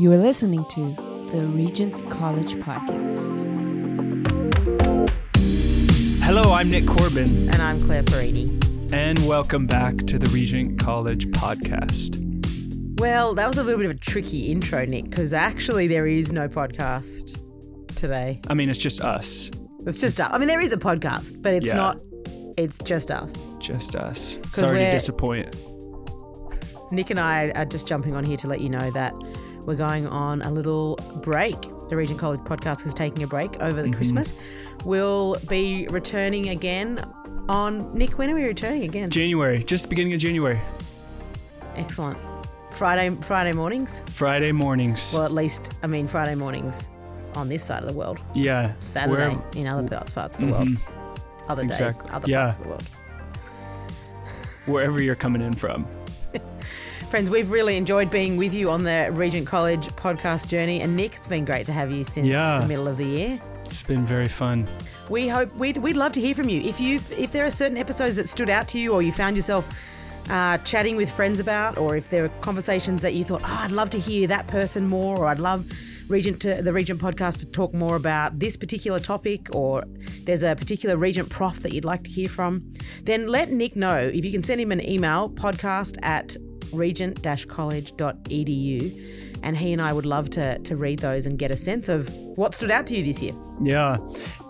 You are listening to the Regent College Podcast. Hello, I'm Nick Corbin, And I'm Claire Perini. and welcome back to the Regent College podcast. Well, that was a little bit of a tricky intro, Nick, because actually there is no podcast today. I mean, it's just us, It's just us. I mean, there is a podcast, but it's Yeah. not. It's just us. just us. Sorry to disappoint. Nick and I are just jumping on here to let you know that we're going on a little break. The Regent College podcast is taking a break over the Mm-hmm. Christmas. We'll be returning again on Nick. When are we returning again? January, just beginning of January, Excellent. Friday, Friday mornings. Friday mornings. Well, at least I mean Friday mornings on this side of the world. yeah, Saturday where- in other parts, parts of the world. Mhm. Other days, other yeah. parts of the world. wherever you're coming in from. Friends, we've really enjoyed being with you on the Regent College podcast journey. And Nick, it's been great to have you since Yeah. the middle of the year. It's been very fun. We hope we'd, we'd love to hear from you. If you if there are certain episodes that stood out to you, or you found yourself uh, chatting with friends about, or if there are conversations that you thought, oh, I'd love to hear that person more, or I'd love Regent to, the Regent podcast to talk more about this particular topic, or there's a particular Regent prof that you'd like to hear from, then let Nick know. If you can send him an email, podcast at regent-college.edu, and he and I would love to to read those and get a sense of what stood out to you this year. Yeah.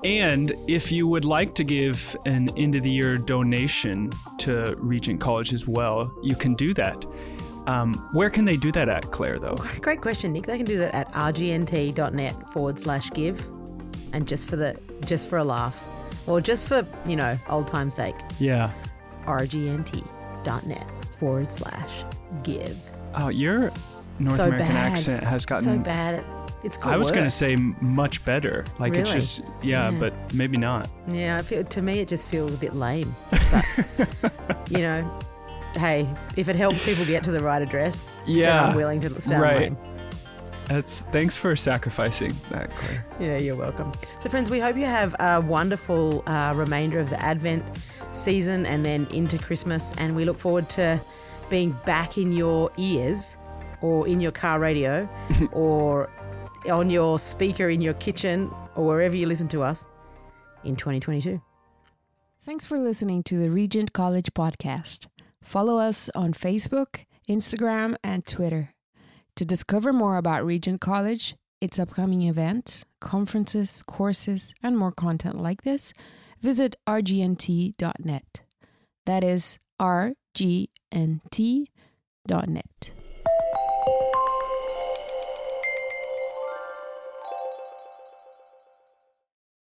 And if you would like to give an end of the year donation to Regent College as well, you can do that. Um, where can they do that at, Claire, though? Great question, Nick. They can do that at rgnt.net forward slash give. And just for the just for a laugh. Or just for, you know, old time's sake. Yeah. rgnt.net forward slash give. Oh, your North So American bad. accent has gotten. so bad it's it's got I was going to say much better. Like it's just, yeah, Yeah. but maybe not. Yeah, I feel to me it just feels a bit lame. But you know, hey, if it helps people get to the right address, Yeah. I'm willing to sound right. lame. That's thanks for sacrificing that, Claire. Yeah, you're welcome. So, friends, we hope you have a wonderful uh, remainder of the Advent season and then into Christmas. And we look forward to being back in your ears or in your car radio or on your speaker in your kitchen or wherever you listen to us in 2022. Thanks for listening to the Regent College Podcast. Follow us on Facebook, Instagram, and Twitter. To discover more about Regent College, its upcoming events, conferences, courses, and more content like this, visit rgnt.net. That is rgnt.net.